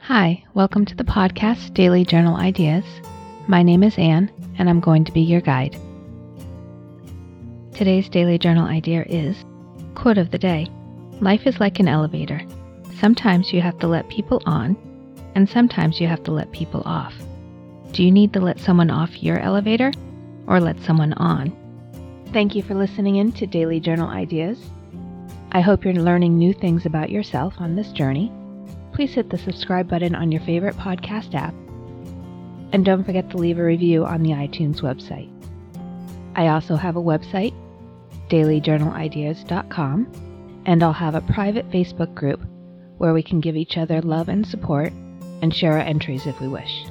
Hi, welcome to the podcast Daily Journal Ideas. My name is Anne, and I'm going to be your guide. Today's Daily Journal idea is Quote of the Day Life is like an elevator. Sometimes you have to let people on, and sometimes you have to let people off. Do you need to let someone off your elevator or let someone on? Thank you for listening in to Daily Journal Ideas. I hope you're learning new things about yourself on this journey. Please hit the subscribe button on your favorite podcast app. And don't forget to leave a review on the iTunes website. I also have a website, dailyjournalideas.com, and I'll have a private Facebook group where we can give each other love and support and share our entries if we wish.